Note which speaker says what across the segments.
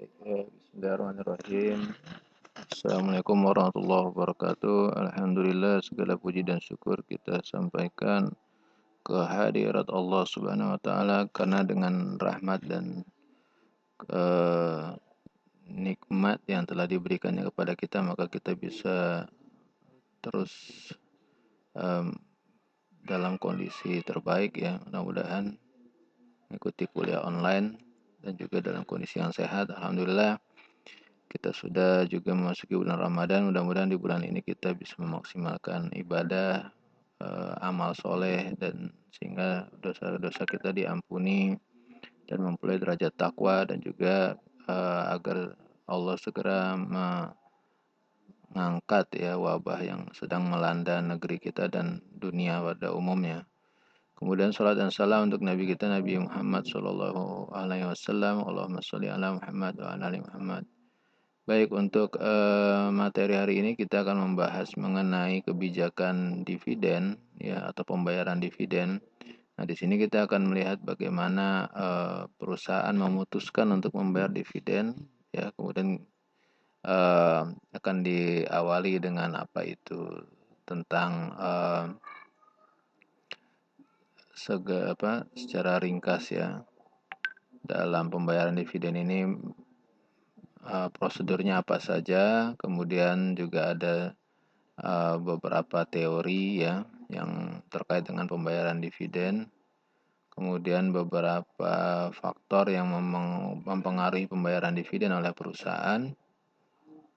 Speaker 1: Bismillahirrahmanirrahim. Assalamualaikum warahmatullahi wabarakatuh. Alhamdulillah segala puji dan syukur kita sampaikan ke hadirat Allah Subhanahu wa taala karena dengan rahmat dan uh, nikmat yang telah diberikannya kepada kita maka kita bisa terus um, dalam kondisi terbaik ya mudah-mudahan mengikuti kuliah online dan juga dalam kondisi yang sehat. Alhamdulillah kita sudah juga memasuki bulan Ramadan. Mudah-mudahan di bulan ini kita bisa memaksimalkan ibadah, uh, amal soleh dan sehingga dosa-dosa kita diampuni dan memperoleh derajat takwa dan juga uh, agar Allah segera mengangkat ya wabah yang sedang melanda negeri kita dan dunia pada umumnya. Kemudian salat dan salam untuk Nabi kita Nabi Muhammad Sallallahu Alaihi Wasallam. Allahumma salli ala Muhammad wa ala Muhammad. Baik untuk uh, materi hari ini kita akan membahas mengenai kebijakan dividen ya atau pembayaran dividen. Nah di sini kita akan melihat bagaimana uh, perusahaan memutuskan untuk membayar dividen ya kemudian uh, akan diawali dengan apa itu tentang uh, sega apa secara ringkas ya. Dalam pembayaran dividen ini uh, prosedurnya apa saja kemudian juga ada uh, beberapa teori ya yang terkait dengan pembayaran dividen. Kemudian beberapa faktor yang mempengaruhi pembayaran dividen oleh perusahaan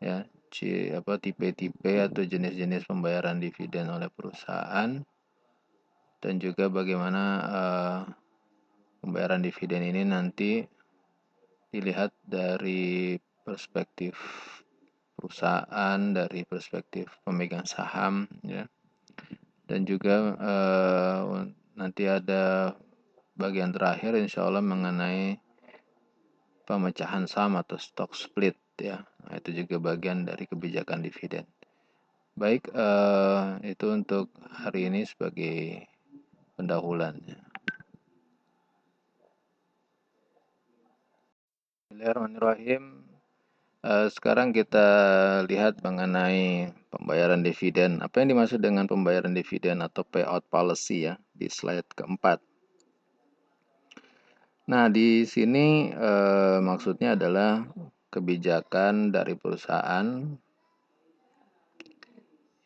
Speaker 1: ya C, apa tipe-tipe atau jenis-jenis pembayaran dividen oleh perusahaan dan juga bagaimana uh, pembayaran dividen ini nanti dilihat dari perspektif perusahaan, dari perspektif pemegang saham, ya, dan juga uh, nanti ada bagian terakhir insya Allah mengenai pemecahan saham atau stock split ya. Nah, itu juga bagian dari kebijakan dividen. Baik uh, itu untuk hari ini sebagai pendahuluannya. Bismillahirrahmanirrahim. Uh, sekarang kita lihat mengenai pembayaran dividen. Apa yang dimaksud dengan pembayaran dividen atau payout policy ya di slide keempat. Nah, di sini uh, maksudnya adalah kebijakan dari perusahaan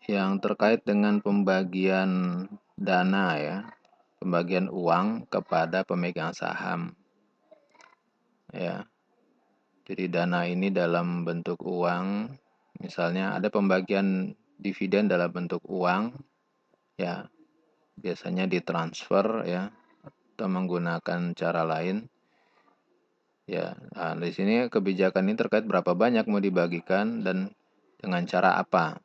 Speaker 1: yang terkait dengan pembagian dana ya pembagian uang kepada pemegang saham. Ya. Jadi dana ini dalam bentuk uang, misalnya ada pembagian dividen dalam bentuk uang, ya biasanya ditransfer ya atau menggunakan cara lain. Ya, nah, di sini kebijakan ini terkait berapa banyak mau dibagikan dan dengan cara apa.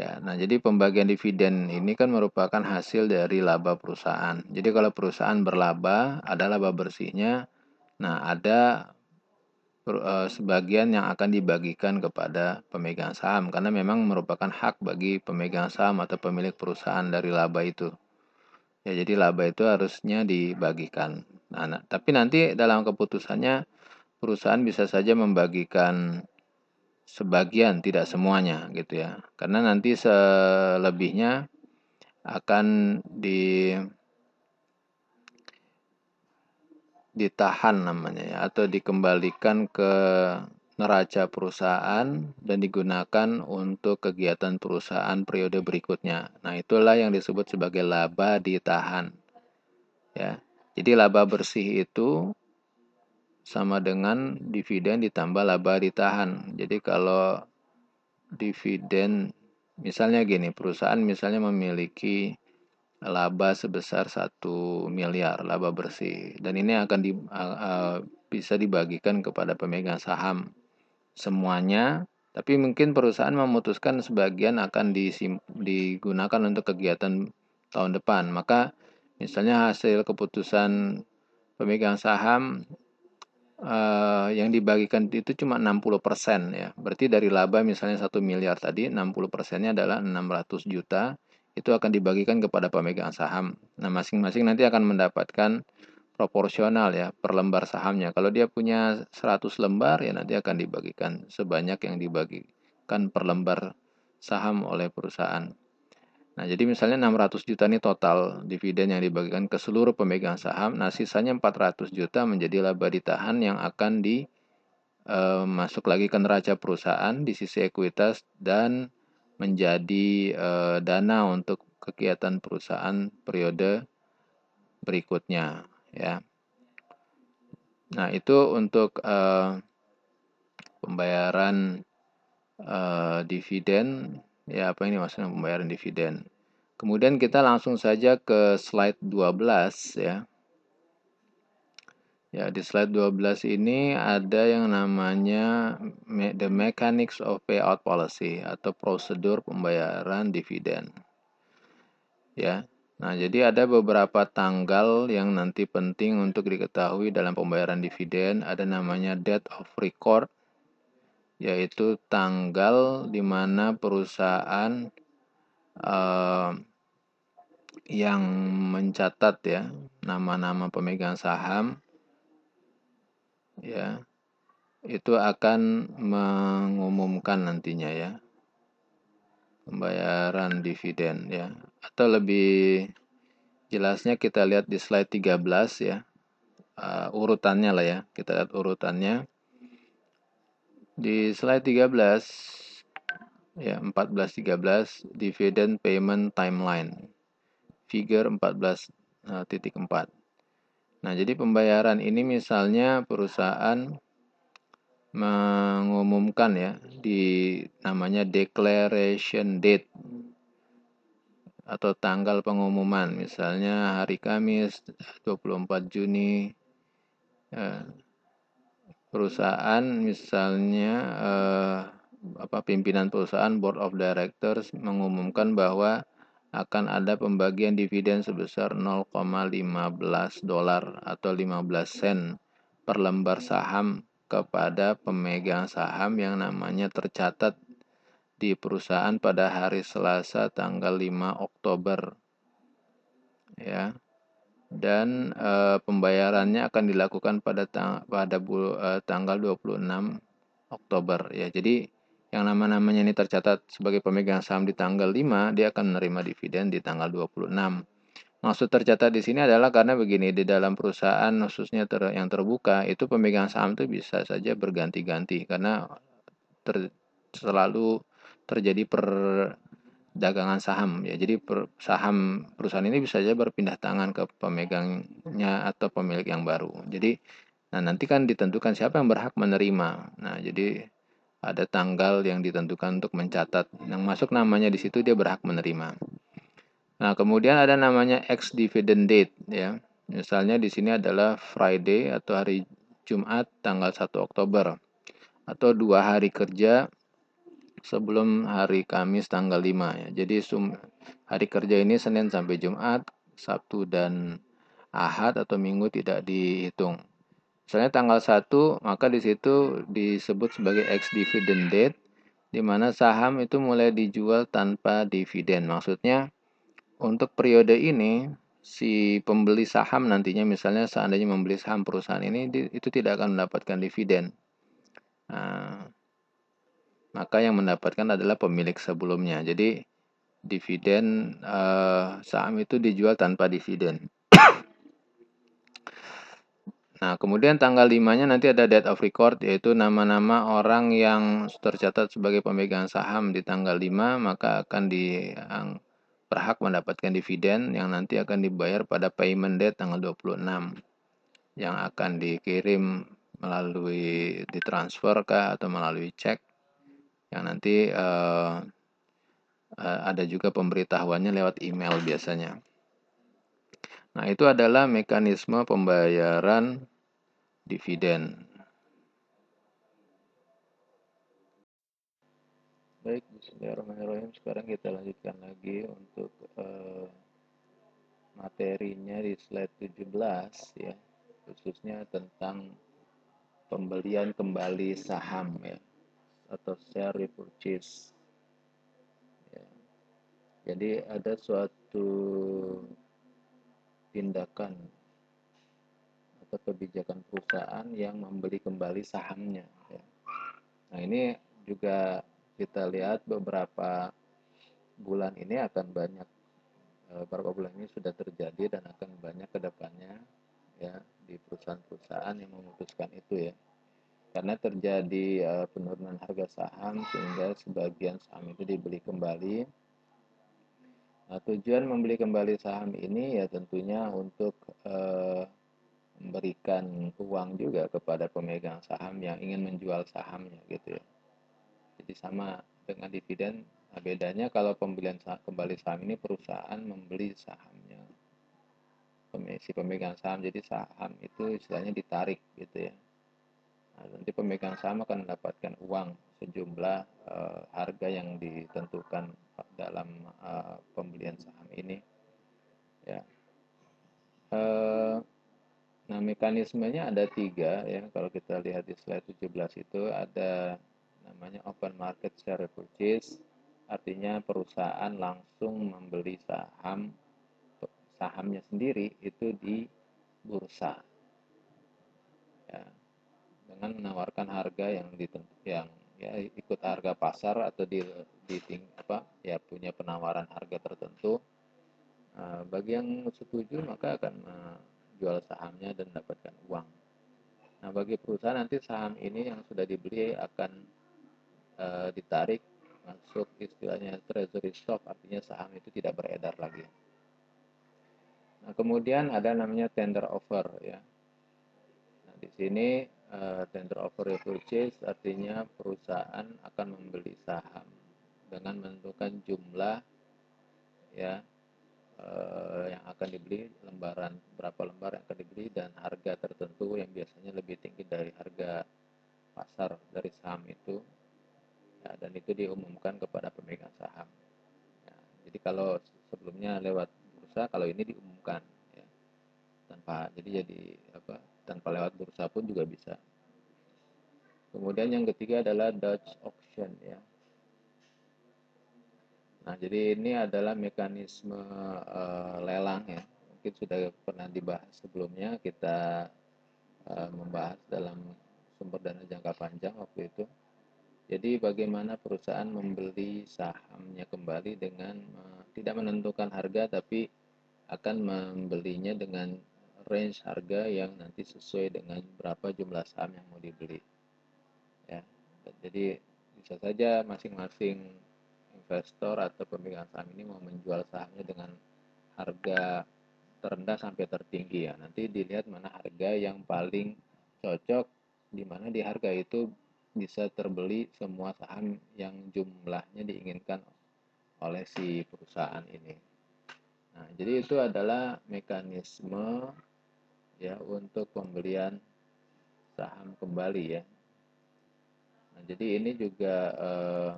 Speaker 1: Ya, nah jadi pembagian dividen ini kan merupakan hasil dari laba perusahaan. Jadi kalau perusahaan berlaba, ada laba bersihnya. Nah, ada uh, sebagian yang akan dibagikan kepada pemegang saham karena memang merupakan hak bagi pemegang saham atau pemilik perusahaan dari laba itu. Ya, jadi laba itu harusnya dibagikan. Nah, nah tapi nanti dalam keputusannya perusahaan bisa saja membagikan sebagian tidak semuanya gitu ya karena nanti selebihnya akan di ditahan namanya ya atau dikembalikan ke neraca perusahaan dan digunakan untuk kegiatan perusahaan periode berikutnya. Nah, itulah yang disebut sebagai laba ditahan. Ya. Jadi laba bersih itu sama dengan dividen ditambah laba ditahan. Jadi kalau dividen misalnya gini, perusahaan misalnya memiliki laba sebesar satu miliar laba bersih. Dan ini akan di, uh, bisa dibagikan kepada pemegang saham semuanya. Tapi mungkin perusahaan memutuskan sebagian akan disim, digunakan untuk kegiatan tahun depan. Maka misalnya hasil keputusan pemegang saham uh, yang dibagikan itu cuma 60% ya. Berarti dari laba misalnya 1 miliar tadi 60 persennya adalah 600 juta itu akan dibagikan kepada pemegang saham. Nah, masing-masing nanti akan mendapatkan proporsional ya per lembar sahamnya. Kalau dia punya 100 lembar ya nanti akan dibagikan sebanyak yang dibagikan per lembar saham oleh perusahaan. Nah, jadi misalnya 600 juta ini total dividen yang dibagikan ke seluruh pemegang saham. Nah, sisanya 400 juta menjadi laba ditahan yang akan di e, masuk lagi ke neraca perusahaan di sisi ekuitas dan menjadi e, dana untuk kegiatan perusahaan periode berikutnya ya. Nah, itu untuk uh, pembayaran dividen ya apa ini maksudnya pembayaran dividen. Kemudian kita langsung saja ke slide 12 ya. Ya, di slide 12 ini ada yang namanya the mechanics of payout policy atau prosedur pembayaran dividen. Ya. Nah, jadi ada beberapa tanggal yang nanti penting untuk diketahui dalam pembayaran dividen. Ada namanya date of record, yaitu tanggal di mana perusahaan uh, yang mencatat ya nama-nama pemegang saham ya itu akan mengumumkan nantinya ya pembayaran dividen ya. Atau lebih jelasnya kita lihat di slide 13 ya uh, urutannya lah ya. Kita lihat urutannya di slide 13 ya 14 13 dividend payment timeline. Figure 14 uh, titik 4 nah jadi pembayaran ini misalnya perusahaan mengumumkan ya di namanya declaration date atau tanggal pengumuman. Misalnya hari Kamis 24 Juni eh, perusahaan misalnya eh, apa pimpinan perusahaan board of directors mengumumkan bahwa akan ada pembagian dividen sebesar 0,15 dolar atau 15 sen per lembar saham kepada pemegang saham yang namanya tercatat di perusahaan pada hari Selasa tanggal 5 Oktober. Ya dan e, pembayarannya akan dilakukan pada tang pada bul e, tanggal 26 Oktober ya. Jadi yang nama-namanya ini tercatat sebagai pemegang saham di tanggal 5 dia akan menerima dividen di tanggal 26 Maksud tercatat di sini adalah karena begini di dalam perusahaan khususnya ter, yang terbuka itu pemegang saham itu bisa saja berganti-ganti karena ter, selalu terjadi perdagangan saham ya. Jadi per, saham perusahaan ini bisa saja berpindah tangan ke pemegangnya atau pemilik yang baru. Jadi nah nanti kan ditentukan siapa yang berhak menerima. Nah, jadi ada tanggal yang ditentukan untuk mencatat. Yang masuk namanya di situ dia berhak menerima. Nah, kemudian ada namanya ex dividend date ya. Misalnya di sini adalah Friday atau hari Jumat tanggal 1 Oktober atau dua hari kerja sebelum hari Kamis tanggal 5 ya. Jadi sum, hari kerja ini Senin sampai Jumat, Sabtu dan Ahad atau Minggu tidak dihitung. Misalnya tanggal 1, maka di situ disebut sebagai ex dividend date di mana saham itu mulai dijual tanpa dividen. Maksudnya untuk periode ini si pembeli saham nantinya misalnya seandainya membeli saham perusahaan ini itu tidak akan mendapatkan dividen. Nah, maka yang mendapatkan adalah pemilik sebelumnya. Jadi dividen uh, saham itu dijual tanpa dividen. nah, kemudian tanggal 5-nya nanti ada date of record yaitu nama-nama orang yang tercatat sebagai pemegang saham di tanggal 5 maka akan di berhak mendapatkan dividen yang nanti akan dibayar pada payment date tanggal 26 yang akan dikirim melalui ditransfer kah atau melalui cek yang nanti uh, uh, ada juga pemberitahuannya lewat email biasanya. Nah, itu adalah mekanisme pembayaran dividen. Baik, Bismillahirrahmanirrahim. Sekarang kita lanjutkan lagi untuk uh, materinya di slide 17 ya, khususnya tentang pembelian kembali saham ya atau share repurchase. Ya. Jadi ada suatu tindakan atau kebijakan perusahaan yang membeli kembali sahamnya. Ya. Nah ini juga kita lihat beberapa bulan ini akan banyak eh, beberapa bulan ini sudah terjadi dan akan banyak ke depannya ya di perusahaan-perusahaan yang memutuskan itu ya karena terjadi uh, penurunan harga saham sehingga sebagian saham itu dibeli kembali. Nah, tujuan membeli kembali saham ini ya tentunya untuk uh, memberikan uang juga kepada pemegang saham yang ingin menjual sahamnya gitu ya. Jadi sama dengan dividen, nah bedanya kalau pembelian saham, kembali saham ini perusahaan membeli sahamnya si pemegang saham jadi saham itu istilahnya ditarik gitu ya nanti pemegang saham akan mendapatkan uang sejumlah uh, harga yang ditentukan dalam uh, pembelian saham ini. Ya. Uh, nah, mekanismenya ada tiga ya. Kalau kita lihat di slide 17 itu ada namanya open market share repurchase, artinya perusahaan langsung membeli saham sahamnya sendiri itu di bursa. Ya dengan menawarkan harga yang yang ya ikut harga pasar atau di, di ting, apa ya punya penawaran harga tertentu. Uh, bagi yang setuju maka akan menjual sahamnya dan mendapatkan uang. Nah bagi perusahaan nanti saham ini yang sudah dibeli akan uh, ditarik masuk istilahnya treasury stock artinya saham itu tidak beredar lagi. Nah kemudian ada namanya tender offer ya. Nah di sini uh, tender offer repurchase artinya perusahaan akan membeli saham dengan menentukan jumlah ya uh, yang akan dibeli lembaran berapa lembar yang akan dibeli dan harga tertentu yang biasanya lebih tinggi dari harga pasar dari saham itu. Ya, dan itu diumumkan kepada pemegang saham. Ya, jadi kalau sebelumnya lewat bursa kalau ini diumumkan ya, tanpa jadi jadi apa tanpa lewat bursa pun juga bisa. Kemudian yang ketiga adalah Dutch auction ya. Nah, jadi ini adalah mekanisme uh, lelang ya. Mungkin sudah pernah dibahas sebelumnya kita uh, membahas dalam sumber dana jangka panjang waktu itu. Jadi bagaimana perusahaan membeli sahamnya kembali dengan uh, tidak menentukan harga tapi akan membelinya dengan range harga yang nanti sesuai dengan berapa jumlah saham yang mau dibeli. Ya, jadi bisa saja masing-masing investor atau pemegang saham ini mau menjual sahamnya dengan harga terendah sampai tertinggi ya. Nanti dilihat mana harga yang paling cocok di mana di harga itu bisa terbeli semua saham yang jumlahnya diinginkan oleh si perusahaan ini. Nah, jadi itu adalah mekanisme ya untuk pembelian saham kembali ya. Nah, jadi ini juga eh,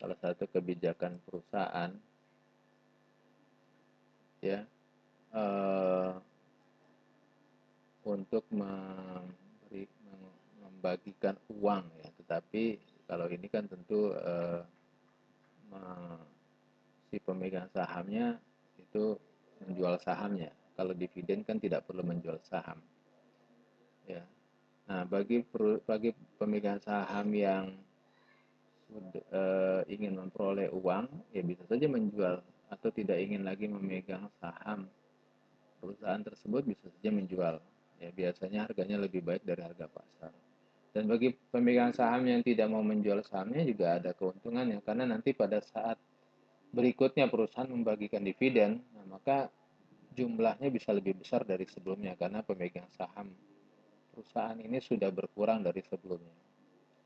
Speaker 1: salah satu kebijakan perusahaan ya eh, untuk memberi, membagikan uang ya. Tetapi kalau ini kan tentu eh, si pemegang sahamnya itu menjual sahamnya kalau dividen kan tidak perlu menjual saham. Ya. Nah, bagi bagi pemegang saham yang uh, ingin memperoleh uang, ya bisa saja menjual atau tidak ingin lagi memegang saham perusahaan tersebut bisa saja menjual. Ya, biasanya harganya lebih baik dari harga pasar. Dan bagi pemegang saham yang tidak mau menjual sahamnya juga ada keuntungannya karena nanti pada saat berikutnya perusahaan membagikan dividen, nah maka jumlahnya bisa lebih besar dari sebelumnya karena pemegang saham perusahaan ini sudah berkurang dari sebelumnya.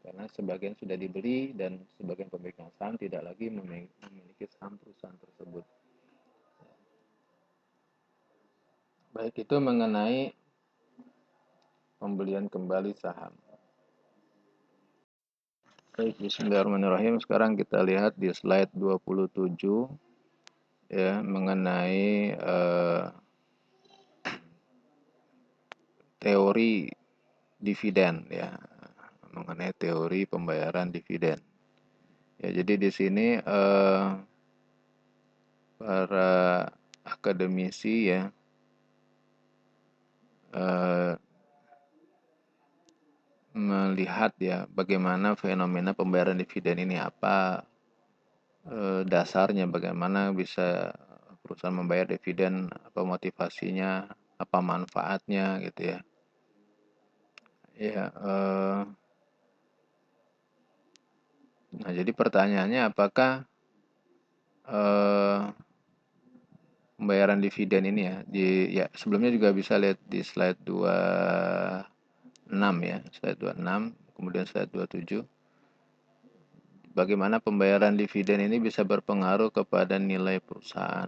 Speaker 1: Karena sebagian sudah dibeli dan sebagian pemegang saham tidak lagi memiliki saham perusahaan tersebut. Baik itu mengenai pembelian kembali saham. Baik, bismillahirrahmanirrahim. Sekarang kita lihat di slide 27 ya mengenai uh, teori dividen ya. Mengenai teori pembayaran dividen. Ya jadi di sini uh, para akademisi ya uh, melihat ya bagaimana fenomena pembayaran dividen ini apa e, dasarnya bagaimana bisa perusahaan membayar dividen apa motivasinya apa manfaatnya gitu ya. Ya e, nah jadi pertanyaannya apakah e, pembayaran dividen ini ya di ya sebelumnya juga bisa lihat di slide 26 ya slide 26 kemudian slide 27 bagaimana pembayaran dividen ini bisa berpengaruh kepada nilai perusahaan.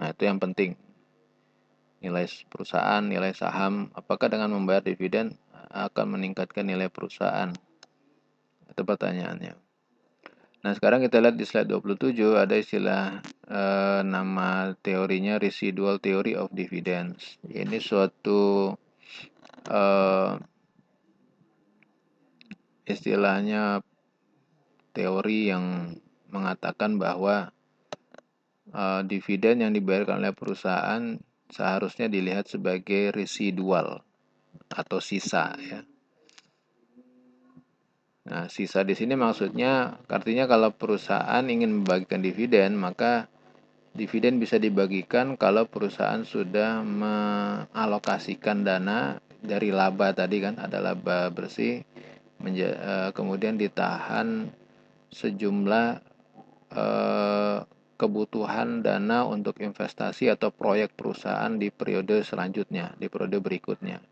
Speaker 1: Nah itu yang penting. Nilai perusahaan nilai saham apakah dengan membayar dividen akan meningkatkan nilai perusahaan? Itu pertanyaannya. Nah, sekarang kita lihat di slide 27 ada istilah eh, nama teorinya residual theory of dividends. Ini suatu eh, istilahnya teori yang mengatakan bahwa eh, dividen yang dibayarkan oleh perusahaan seharusnya dilihat sebagai residual atau sisa ya. Nah, sisa di sini maksudnya artinya kalau perusahaan ingin membagikan dividen, maka dividen bisa dibagikan kalau perusahaan sudah mengalokasikan dana dari laba tadi kan ada laba bersih eh, kemudian ditahan sejumlah eh, kebutuhan dana untuk investasi atau proyek perusahaan di periode selanjutnya, di periode berikutnya.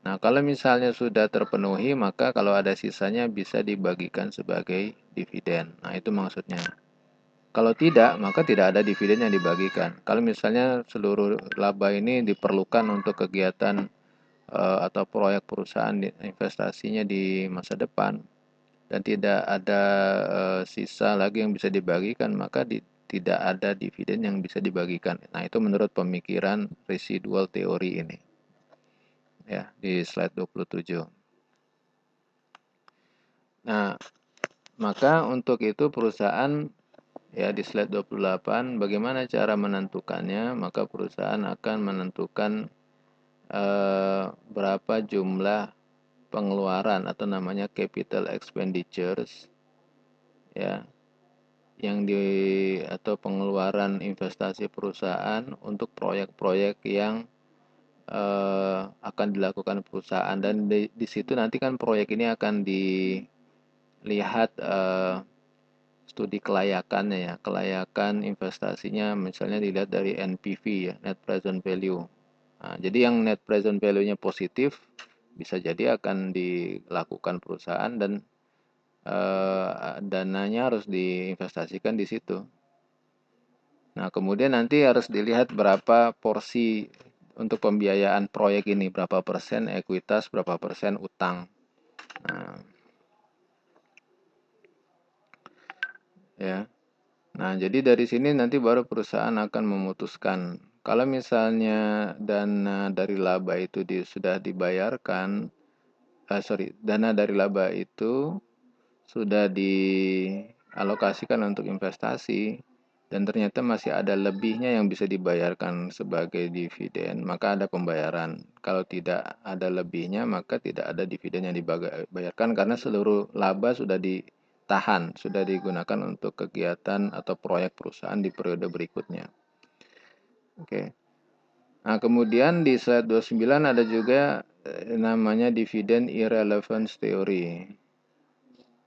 Speaker 1: Nah, kalau misalnya sudah terpenuhi, maka kalau ada sisanya bisa dibagikan sebagai dividen. Nah, itu maksudnya. Kalau tidak, maka tidak ada dividen yang dibagikan. Kalau misalnya seluruh laba ini diperlukan untuk kegiatan uh, atau proyek perusahaan investasinya di masa depan dan tidak ada uh, sisa lagi yang bisa dibagikan, maka di, tidak ada dividen yang bisa dibagikan. Nah, itu menurut pemikiran residual teori ini ya di slide 27. Nah, maka untuk itu perusahaan ya di slide 28 bagaimana cara menentukannya? Maka perusahaan akan menentukan eh, berapa jumlah pengeluaran atau namanya capital expenditures ya yang di atau pengeluaran investasi perusahaan untuk proyek-proyek yang uh, akan dilakukan perusahaan. Dan di, di situ nanti kan proyek ini akan dilihat uh, studi kelayakannya ya kelayakan investasinya. Misalnya dilihat dari NPV ya net present value. Nah, jadi yang net present value-nya positif bisa jadi akan dilakukan perusahaan dan uh, dananya harus diinvestasikan di situ Nah, kemudian nanti harus dilihat berapa porsi untuk pembiayaan proyek ini berapa persen ekuitas, berapa persen utang. Nah, ya. Nah, jadi dari sini nanti baru perusahaan akan memutuskan kalau misalnya dana dari laba itu di, sudah dibayarkan, uh, sorry, dana dari laba itu sudah dialokasikan untuk investasi, dan ternyata masih ada lebihnya yang bisa dibayarkan sebagai dividen, maka ada pembayaran. Kalau tidak ada lebihnya, maka tidak ada dividen yang dibayarkan karena seluruh laba sudah ditahan, sudah digunakan untuk kegiatan atau proyek perusahaan di periode berikutnya. Oke. Nah, kemudian di slide 29 ada juga eh, namanya dividen irrelevance theory.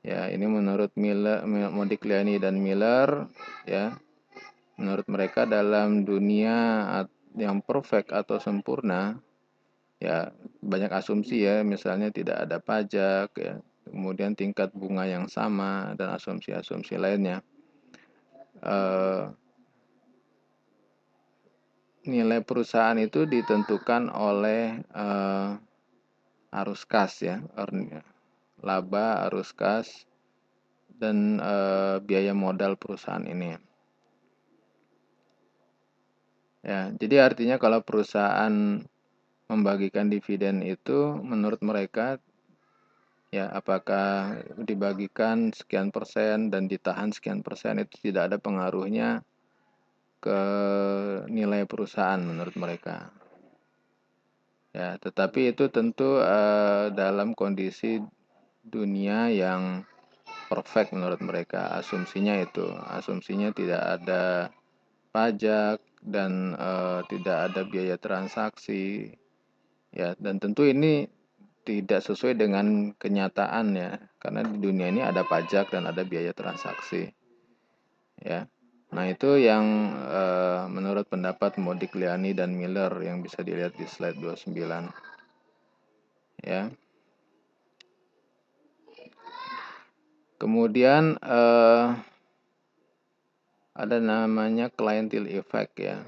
Speaker 1: Ya, ini menurut Miller, Modigliani dan Miller ya menurut mereka dalam dunia yang perfect atau sempurna ya banyak asumsi ya misalnya tidak ada pajak ya kemudian tingkat bunga yang sama dan asumsi-asumsi lainnya uh, nilai perusahaan itu ditentukan oleh uh, arus kas ya laba arus kas dan uh, biaya modal perusahaan ini. Ya, jadi artinya kalau perusahaan membagikan dividen itu menurut mereka ya apakah dibagikan sekian persen dan ditahan sekian persen itu tidak ada pengaruhnya ke nilai perusahaan menurut mereka. Ya, tetapi itu tentu uh, dalam kondisi dunia yang perfect menurut mereka. Asumsinya itu, asumsinya tidak ada pajak dan uh, tidak ada biaya transaksi. Ya, dan tentu ini tidak sesuai dengan kenyataan ya, karena di dunia ini ada pajak dan ada biaya transaksi. Ya. Nah, itu yang uh, menurut pendapat Modigliani dan Miller yang bisa dilihat di slide 29. Ya. Kemudian uh, ada namanya clientele effect ya.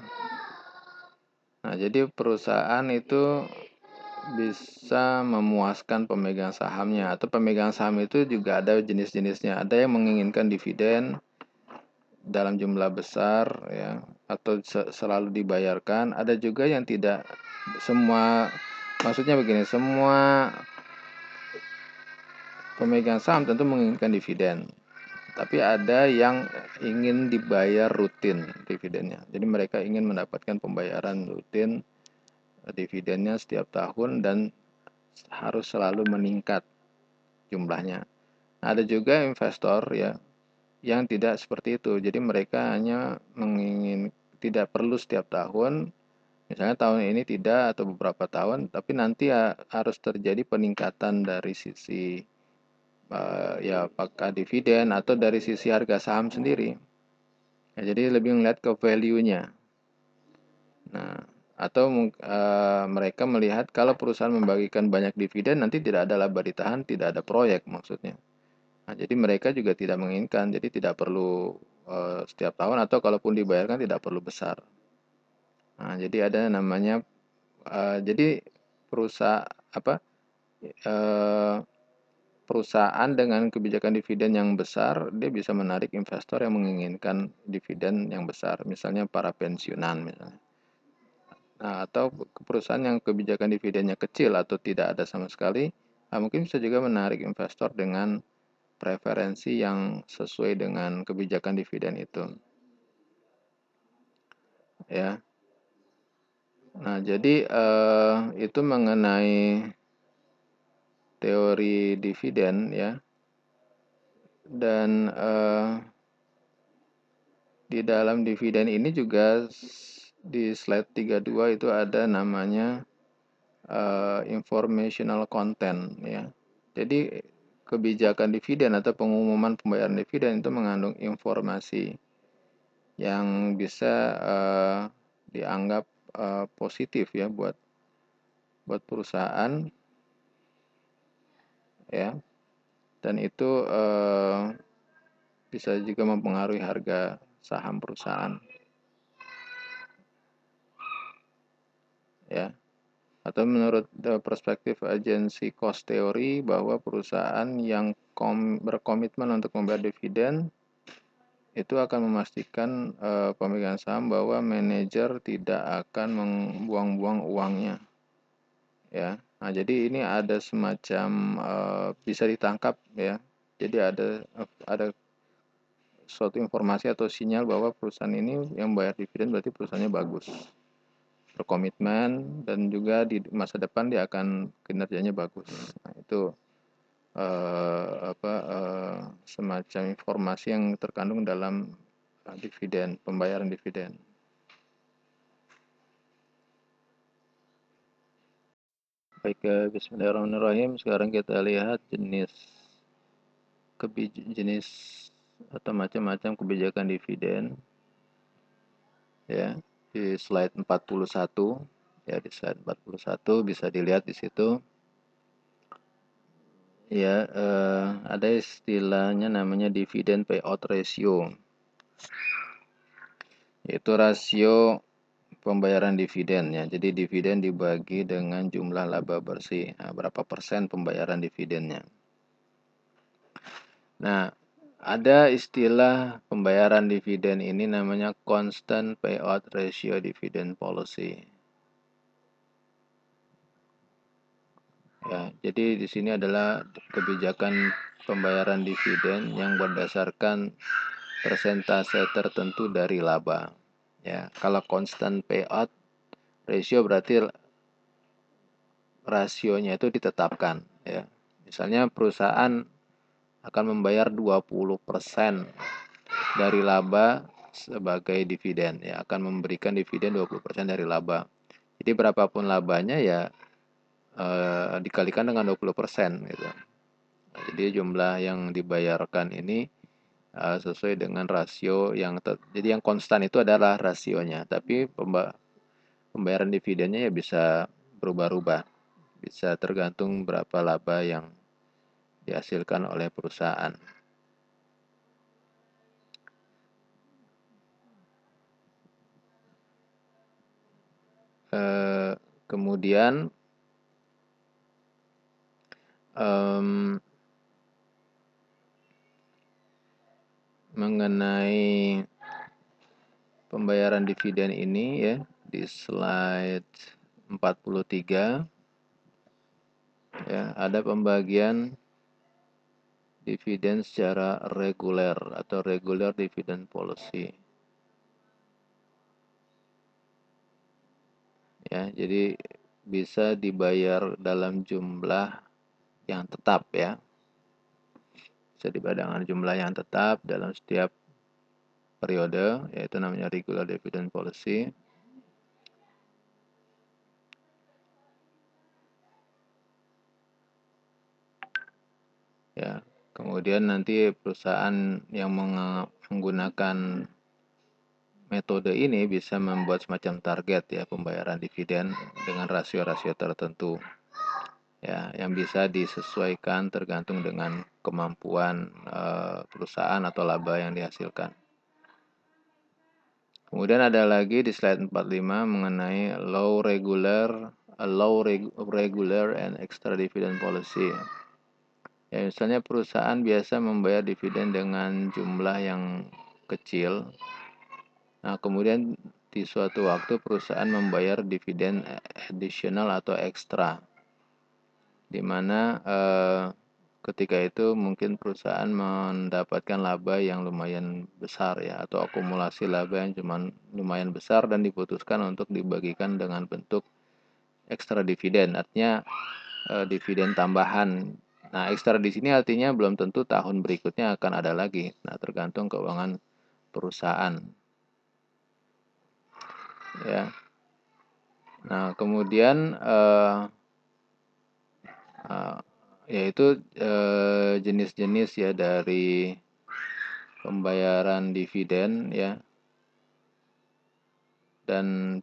Speaker 1: Nah, jadi perusahaan itu bisa memuaskan pemegang sahamnya atau pemegang saham itu juga ada jenis-jenisnya. Ada yang menginginkan dividen, dalam jumlah besar ya atau selalu dibayarkan. Ada juga yang tidak semua maksudnya begini semua pemegang saham tentu menginginkan dividen tapi ada yang ingin dibayar rutin dividennya. Jadi mereka ingin mendapatkan pembayaran rutin dividennya setiap tahun dan harus selalu meningkat jumlahnya. Ada juga investor ya yang tidak seperti itu. Jadi mereka hanya mengingin tidak perlu setiap tahun, misalnya tahun ini tidak atau beberapa tahun, tapi nanti harus terjadi peningkatan dari sisi uh, ya apakah dividen atau dari sisi harga saham sendiri. Ya, jadi lebih melihat ke value-nya. Nah, atau uh, mereka melihat kalau perusahaan membagikan banyak dividen nanti tidak ada laba ditahan, tidak ada proyek maksudnya. Nah, jadi mereka juga tidak menginginkan, jadi tidak perlu uh, setiap tahun atau kalaupun dibayarkan tidak perlu besar. Nah, jadi ada namanya uh, jadi perusahaan apa uh, perusahaan dengan kebijakan dividen yang besar dia bisa menarik investor yang menginginkan dividen yang besar, misalnya para pensiunan misalnya. Nah, atau perusahaan yang kebijakan dividennya kecil atau tidak ada sama sekali, nah, mungkin bisa juga menarik investor dengan preferensi yang sesuai dengan kebijakan dividen itu. Ya. Nah, jadi eh, itu mengenai teori dividen ya. Dan eh, di dalam dividen ini juga di slide 32 itu ada namanya uh, informational content ya. Jadi kebijakan dividen atau pengumuman pembayaran dividen itu mengandung informasi yang bisa uh, dianggap uh, positif ya buat buat perusahaan. Ya dan itu uh, bisa juga mempengaruhi harga saham perusahaan. Ya atau menurut perspektif agensi cost theory bahwa perusahaan yang kom, berkomitmen untuk membayar dividen itu akan memastikan uh, pemegang saham bahwa manajer tidak akan membuang-buang uangnya. Ya nah jadi ini ada semacam uh, bisa ditangkap ya. Jadi ada ada suatu informasi atau sinyal bahwa perusahaan ini yang bayar dividen berarti perusahaannya bagus berkomitmen dan juga di masa depan dia akan kinerjanya bagus. Nah, itu uh, apa uh, semacam informasi yang terkandung dalam uh, dividen, pembayaran dividen. Baik, Bismillahirrahmanirrahim. Sekarang kita lihat jenis kebij jenis atau macam-macam kebijakan dividen. Ya di slide 41 ya di slide 41 bisa dilihat di situ. Ya eh, ada istilahnya namanya dividend payout ratio. Yaitu rasio pembayaran dividen ya. Jadi dividen dibagi dengan jumlah laba bersih. Nah, berapa persen pembayaran dividennya? Nah ada istilah pembayaran dividen ini namanya constant payout ratio dividend policy. Ya, jadi di sini adalah kebijakan pembayaran dividen yang berdasarkan persentase tertentu dari laba. Ya, kalau constant payout ratio berarti rasionya itu ditetapkan ya. Misalnya perusahaan akan membayar 20% dari laba sebagai dividen ya, akan memberikan dividen 20% dari laba. Jadi berapapun labanya ya eh, dikalikan dengan 20% gitu. Nah, jadi jumlah yang dibayarkan ini uh, sesuai dengan rasio yang jadi yang konstan itu adalah rasionya, tapi pembayaran dividennya ya bisa berubah-ubah. Bisa tergantung berapa laba yang dihasilkan oleh perusahaan. Uh, kemudian um, mengenai pembayaran dividen ini ya di slide 43 ya ada pembagian dividen secara reguler atau regular dividend policy. Ya jadi bisa dibayar dalam jumlah yang tetap ya. Bisa dibayar jumlah yang tetap dalam setiap periode yaitu namanya regular dividend policy. Ya kemudian nanti perusahaan yang menggunakan metode ini bisa membuat semacam target ya pembayaran dividen dengan rasio-rasio tertentu ya yang bisa disesuaikan tergantung dengan kemampuan uh, perusahaan atau laba yang dihasilkan. Kemudian ada lagi di slide 45 mengenai low regular, low regular and extra dividend policy. Ya, misalnya perusahaan biasa membayar dividen dengan jumlah yang kecil. Nah, kemudian di suatu waktu perusahaan membayar dividen additional atau ekstra. Di mana eh, ketika itu mungkin perusahaan mendapatkan laba yang lumayan besar ya atau akumulasi laba yang cuma lumayan besar dan diputuskan untuk dibagikan dengan bentuk ekstra dividen. Artinya eh, dividen tambahan nah ekstra di sini artinya belum tentu tahun berikutnya akan ada lagi. Nah tergantung keuangan perusahaan. Ya. Nah kemudian eh, uh, yaitu uh, jenis-jenis ya dari pembayaran dividen ya dan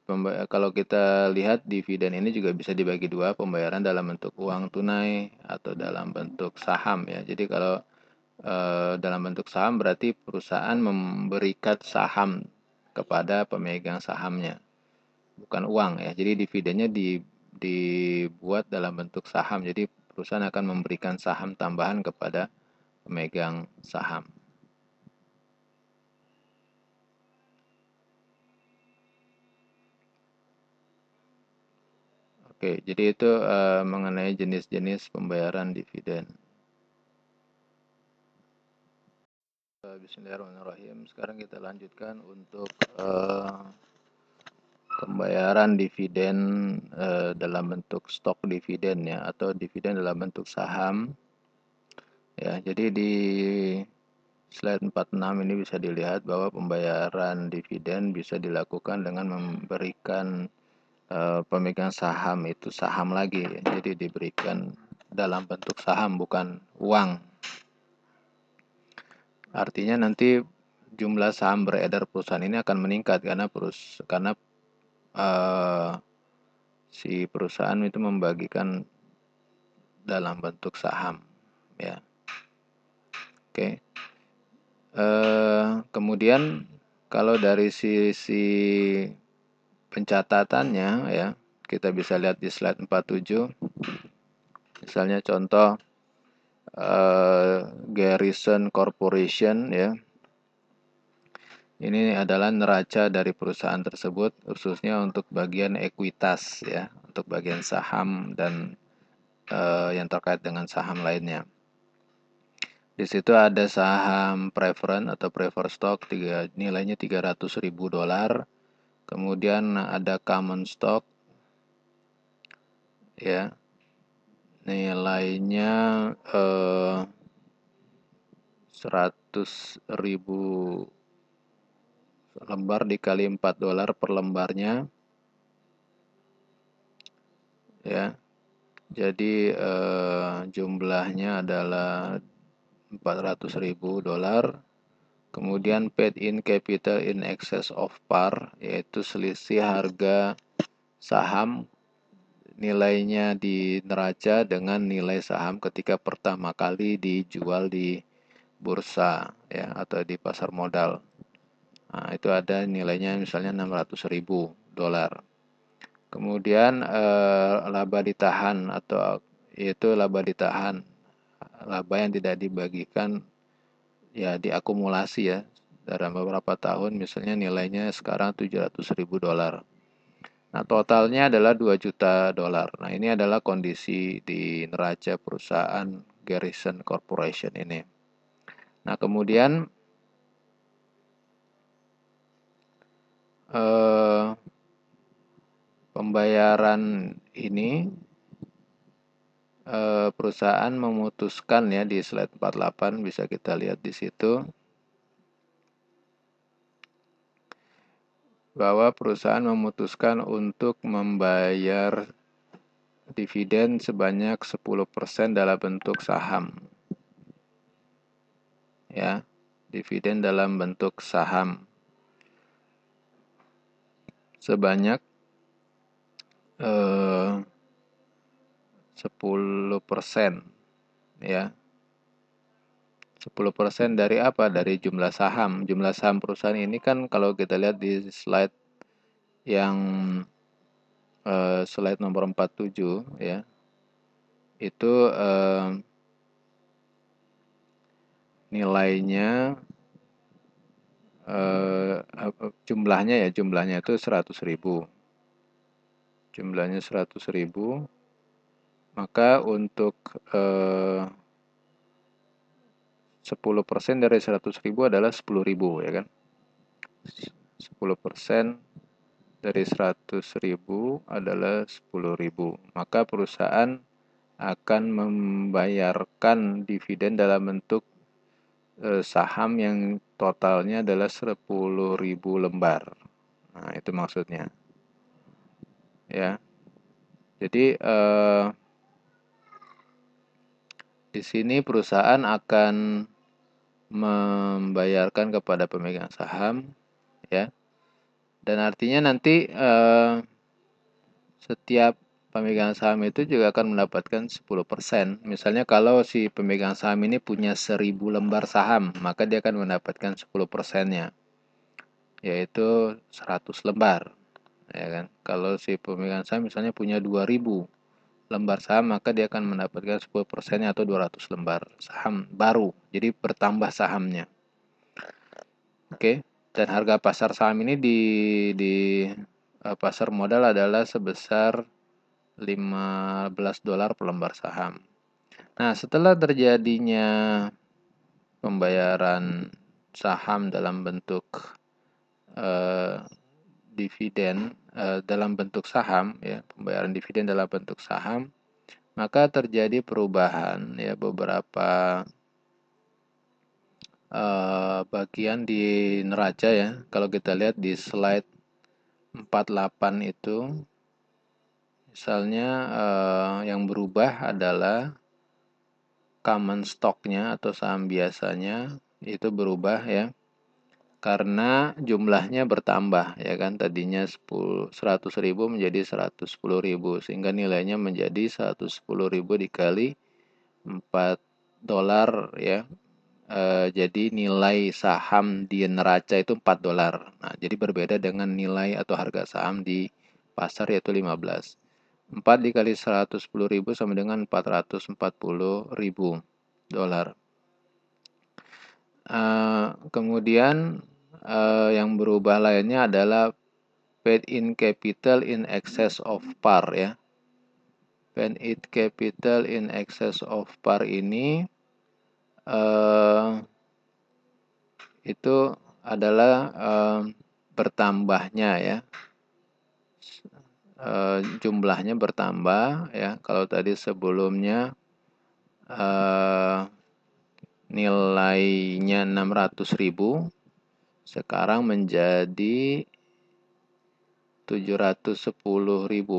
Speaker 1: kalau kita lihat dividen ini juga bisa dibagi dua pembayaran dalam bentuk uang tunai atau dalam bentuk saham ya jadi kalau uh, dalam bentuk saham berarti perusahaan memberikan saham kepada pemegang sahamnya bukan uang ya jadi dividennya di dibuat dalam bentuk saham. Jadi perusahaan akan memberikan saham tambahan kepada pemegang saham. Oke, jadi itu uh, mengenai jenis-jenis pembayaran dividen. Bismillahirrahmanirrahim. Sekarang kita lanjutkan untuk uh, pembayaran dividen eh, dalam bentuk stok dividen ya atau dividen dalam bentuk saham. Ya, jadi di slide 46 ini bisa dilihat bahwa pembayaran dividen bisa dilakukan dengan memberikan eh, pemegang saham itu saham lagi. Jadi diberikan dalam bentuk saham bukan uang. Artinya nanti jumlah saham beredar perusahaan ini akan meningkat karena perus karena uh, si perusahaan itu membagikan dalam bentuk saham ya oke okay. uh, eh, kemudian kalau dari sisi pencatatannya ya kita bisa lihat di slide 47 misalnya contoh uh, Garrison Corporation ya ini adalah neraca dari perusahaan tersebut khususnya untuk bagian ekuitas ya, untuk bagian saham dan uh, yang terkait dengan saham lainnya. Di situ ada saham preference atau prefer stock tiga, nilainya 300 ribu dolar. Kemudian ada common stock ya. Nilainya eh, 100 ribu lembar dikali 4 dolar per lembarnya ya. Jadi eh, jumlahnya adalah 400 ribu dolar kemudian paid in capital in excess of par yaitu selisih harga saham nilainya di neraca dengan nilai saham ketika pertama kali dijual di bursa ya atau di pasar modal. Nah, itu ada nilainya misalnya 600 ribu dolar. Kemudian eh, laba ditahan atau itu laba ditahan laba yang tidak dibagikan ya diakumulasi ya dalam beberapa tahun misalnya nilainya sekarang 700 ribu dolar Nah, totalnya adalah 2 juta dolar. Nah, ini adalah kondisi di neraca perusahaan Garrison Corporation ini. Nah, kemudian eh, pembayaran ini eh, perusahaan memutuskan ya di slide 48 bisa kita lihat di situ bahwa perusahaan memutuskan untuk membayar dividen sebanyak 10% dalam bentuk saham. Ya, dividen dalam bentuk saham. Sebanyak eh, 10% ya 10% dari apa? Dari jumlah saham. Jumlah saham perusahaan ini kan kalau kita lihat di slide yang uh, slide nomor 47 ya. Itu uh, nilainya uh, jumlahnya ya, jumlahnya itu 100.000. Jumlahnya 100.000. Maka untuk uh, 10% dari 100 ribu adalah 10 ribu ya kan? 10% dari 100 ribu adalah 10 ribu. Maka perusahaan akan membayarkan dividen dalam bentuk eh, saham yang totalnya adalah 10 ribu lembar. Nah itu maksudnya. Ya. Jadi eh, di sini perusahaan akan membayarkan kepada pemegang saham ya dan artinya nanti eh, setiap pemegang saham itu juga akan mendapatkan 10%. Misalnya kalau si pemegang saham ini punya 1000 lembar saham, maka dia akan mendapatkan 10%-nya. Yaitu 100 lembar. Ya kan? Kalau si pemegang saham misalnya punya 2000 lembar saham maka dia akan mendapatkan 10 persennya atau 200 lembar saham baru. Jadi bertambah sahamnya. Oke? Dan harga pasar saham ini di di uh, pasar modal adalah sebesar 15 dolar per lembar saham. Nah setelah terjadinya pembayaran saham dalam bentuk uh, dividen uh, dalam bentuk saham ya pembayaran dividen dalam bentuk saham maka terjadi perubahan ya beberapa uh, bagian di neraca ya. Kalau kita lihat di slide 48 itu misalnya uh, yang berubah adalah common stocknya atau saham biasanya itu berubah ya karena jumlahnya bertambah ya kan? Tadinya 10 100.000 menjadi 110.000 sehingga nilainya menjadi 110.000 dikali 4 dolar ya. E, jadi nilai saham di neraca itu 4 dolar. Nah jadi berbeda dengan nilai atau harga saham di pasar yaitu 15 4 dikali 110.000 sama dengan 440.000 dolar. Uh, kemudian uh, yang berubah lainnya adalah paid in capital in excess of par ya. Paid in capital in excess of par ini uh, itu adalah uh, bertambahnya ya uh, jumlahnya bertambah ya. Kalau tadi sebelumnya uh, nilainya 600.000 sekarang menjadi 710.000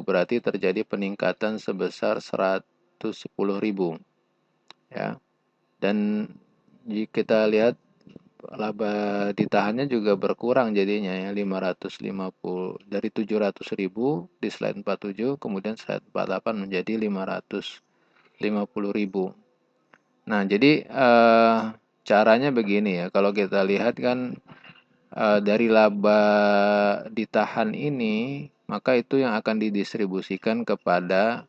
Speaker 1: berarti terjadi peningkatan sebesar 110.000 ya. Dan kita lihat laba ditahannya juga berkurang jadinya ya 550 dari 700.000 di slide 47 kemudian slide 48 menjadi 550.000. Nah, jadi eh, caranya begini ya. Kalau kita lihat kan eh, dari laba ditahan ini maka itu yang akan didistribusikan kepada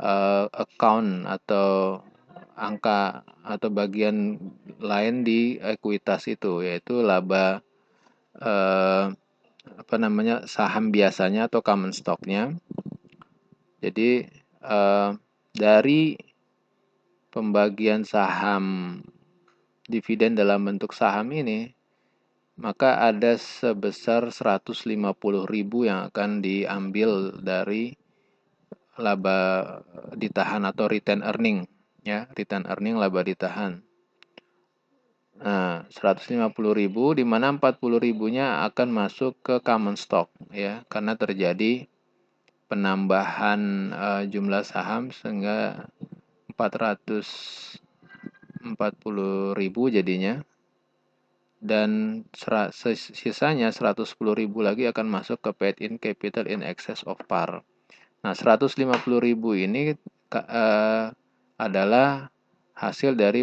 Speaker 1: eh, account atau angka atau bagian lain di ekuitas itu yaitu laba eh, apa namanya saham biasanya atau common stocknya. Jadi eh, dari pembagian saham dividen dalam bentuk saham ini maka ada sebesar 150.000 yang akan diambil dari laba ditahan atau return earning ya. Return earning laba ditahan. Nah 150.000 di mana 40 ribunya akan masuk ke common stock ya. Karena terjadi penambahan uh, jumlah saham sehingga 440 ribu jadinya dan sisanya 110 ribu lagi akan masuk ke paid in capital in excess of par. Nah 150 ribu ini uh, adalah hasil dari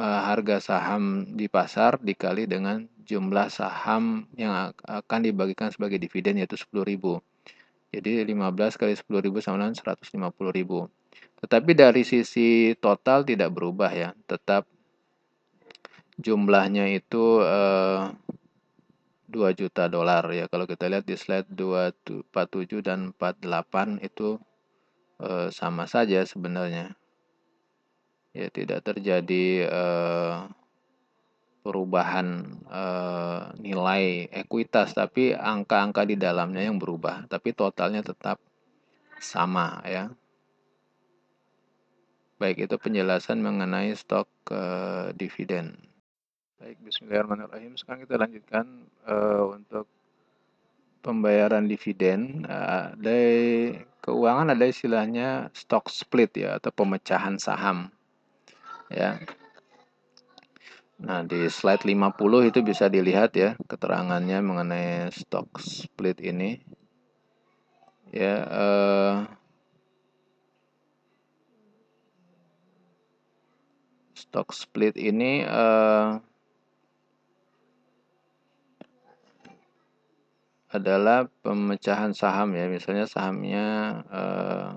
Speaker 1: uh, harga saham di pasar dikali dengan jumlah saham yang akan dibagikan sebagai dividen yaitu 10.000. Jadi 15 kali 10.000 sama dengan 150.000. Tetapi dari sisi total tidak berubah ya, tetap jumlahnya itu uh, 2 juta dolar ya. Kalau kita lihat di slide 247 dan 48 itu uh, sama saja sebenarnya. Ya tidak terjadi uh, perubahan uh, nilai ekuitas tapi angka-angka di dalamnya yang berubah. Tapi totalnya tetap sama ya. Baik itu penjelasan mengenai stok uh, dividen baik Bismillahirrahmanirrahim sekarang kita lanjutkan uh, untuk pembayaran dividen uh, keuangan ada istilahnya stock split ya atau pemecahan saham ya. Nah, di slide 50 itu bisa dilihat ya keterangannya mengenai stock split ini. Ya, eh, stock split ini eh, adalah pemecahan saham ya. Misalnya sahamnya eh,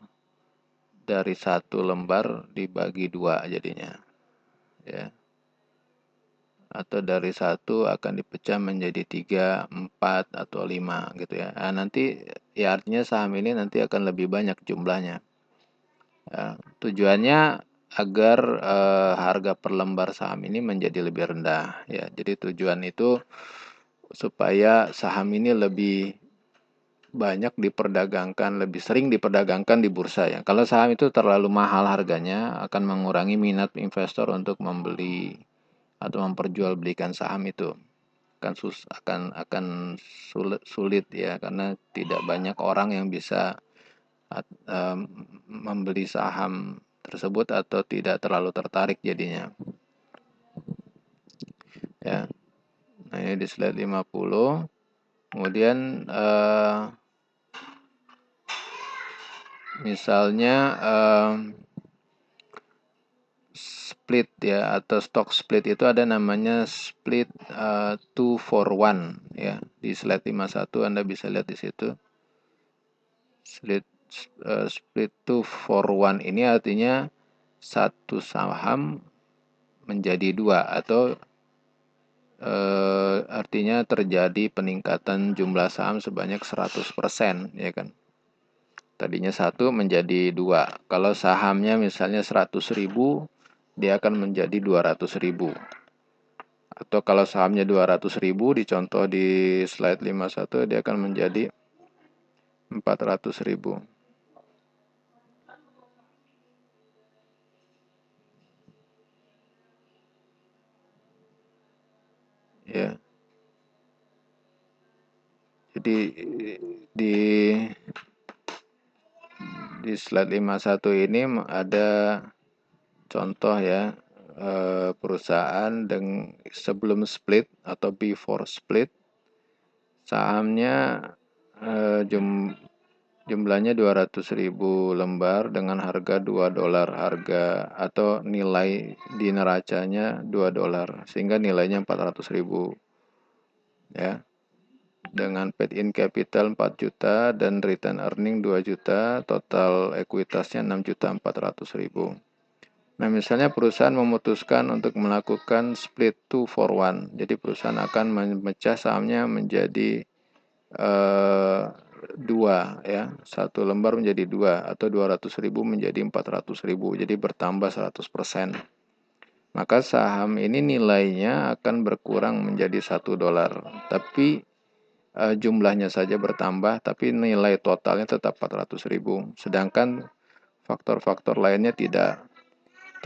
Speaker 1: dari satu lembar dibagi dua jadinya ya atau dari satu akan dipecah menjadi tiga, empat atau lima gitu ya. Nah, nanti ya artinya saham ini nanti akan lebih banyak jumlahnya. Ya, tujuannya agar eh, harga per lembar saham ini menjadi lebih rendah ya. Jadi tujuan itu supaya saham ini lebih banyak diperdagangkan, lebih sering diperdagangkan di bursa ya. Kalau saham itu terlalu mahal harganya akan mengurangi minat investor untuk membeli atau memperjualbelikan saham itu. Akan sus akan akan sulit, sulit ya karena tidak banyak orang yang bisa um, membeli saham tersebut atau tidak terlalu tertarik jadinya. Ya. Nah, ini di slide 50. Kemudian uh, misalnya um, split ya atau stock split itu ada namanya split uh, two for one ya di slide 51 Anda bisa lihat di situ split uh, split two for one ini artinya satu saham menjadi dua atau uh, artinya terjadi peningkatan jumlah saham sebanyak 100% ya kan Tadinya satu menjadi dua. Kalau sahamnya misalnya 100 ribu, dia akan menjadi 200 ribu. Atau kalau sahamnya 200 ribu, dicontoh di slide 51, dia akan menjadi 400.000. Ya. Jadi di di slide 51 ini ada contoh ya eh, perusahaan dengan sebelum split atau before split sahamnya eh, jum, jumlahnya 200.000 lembar dengan harga 2 dolar. Harga atau nilai di neracanya 2 dolar sehingga nilainya 400.000 ya. Dengan paid in capital 4 juta dan return earning 2 juta total ekuitasnya 6 juta 400.000 Nah, misalnya perusahaan memutuskan untuk melakukan split two for one. Jadi perusahaan akan memecah sahamnya menjadi uh, dua ya, satu lembar menjadi dua atau 200 ribu menjadi 400 ribu. Jadi bertambah 100 persen. Maka saham ini nilainya akan berkurang menjadi satu dolar. Tapi uh, jumlahnya saja bertambah, tapi nilai totalnya tetap 400 ribu. Sedangkan faktor-faktor lainnya tidak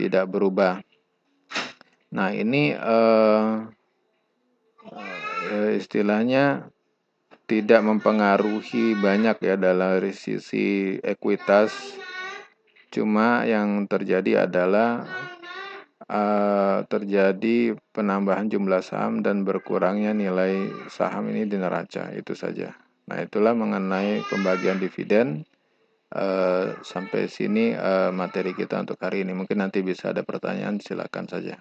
Speaker 1: tidak berubah. Nah, ini uh, istilahnya tidak mempengaruhi banyak ya dalam sisi ekuitas. Cuma yang terjadi adalah uh, terjadi penambahan jumlah saham dan berkurangnya nilai saham ini di neraca itu saja. Nah, itulah mengenai pembagian dividen. Uh, sampai sini uh, materi kita untuk hari ini. Mungkin nanti bisa ada pertanyaan, silakan saja.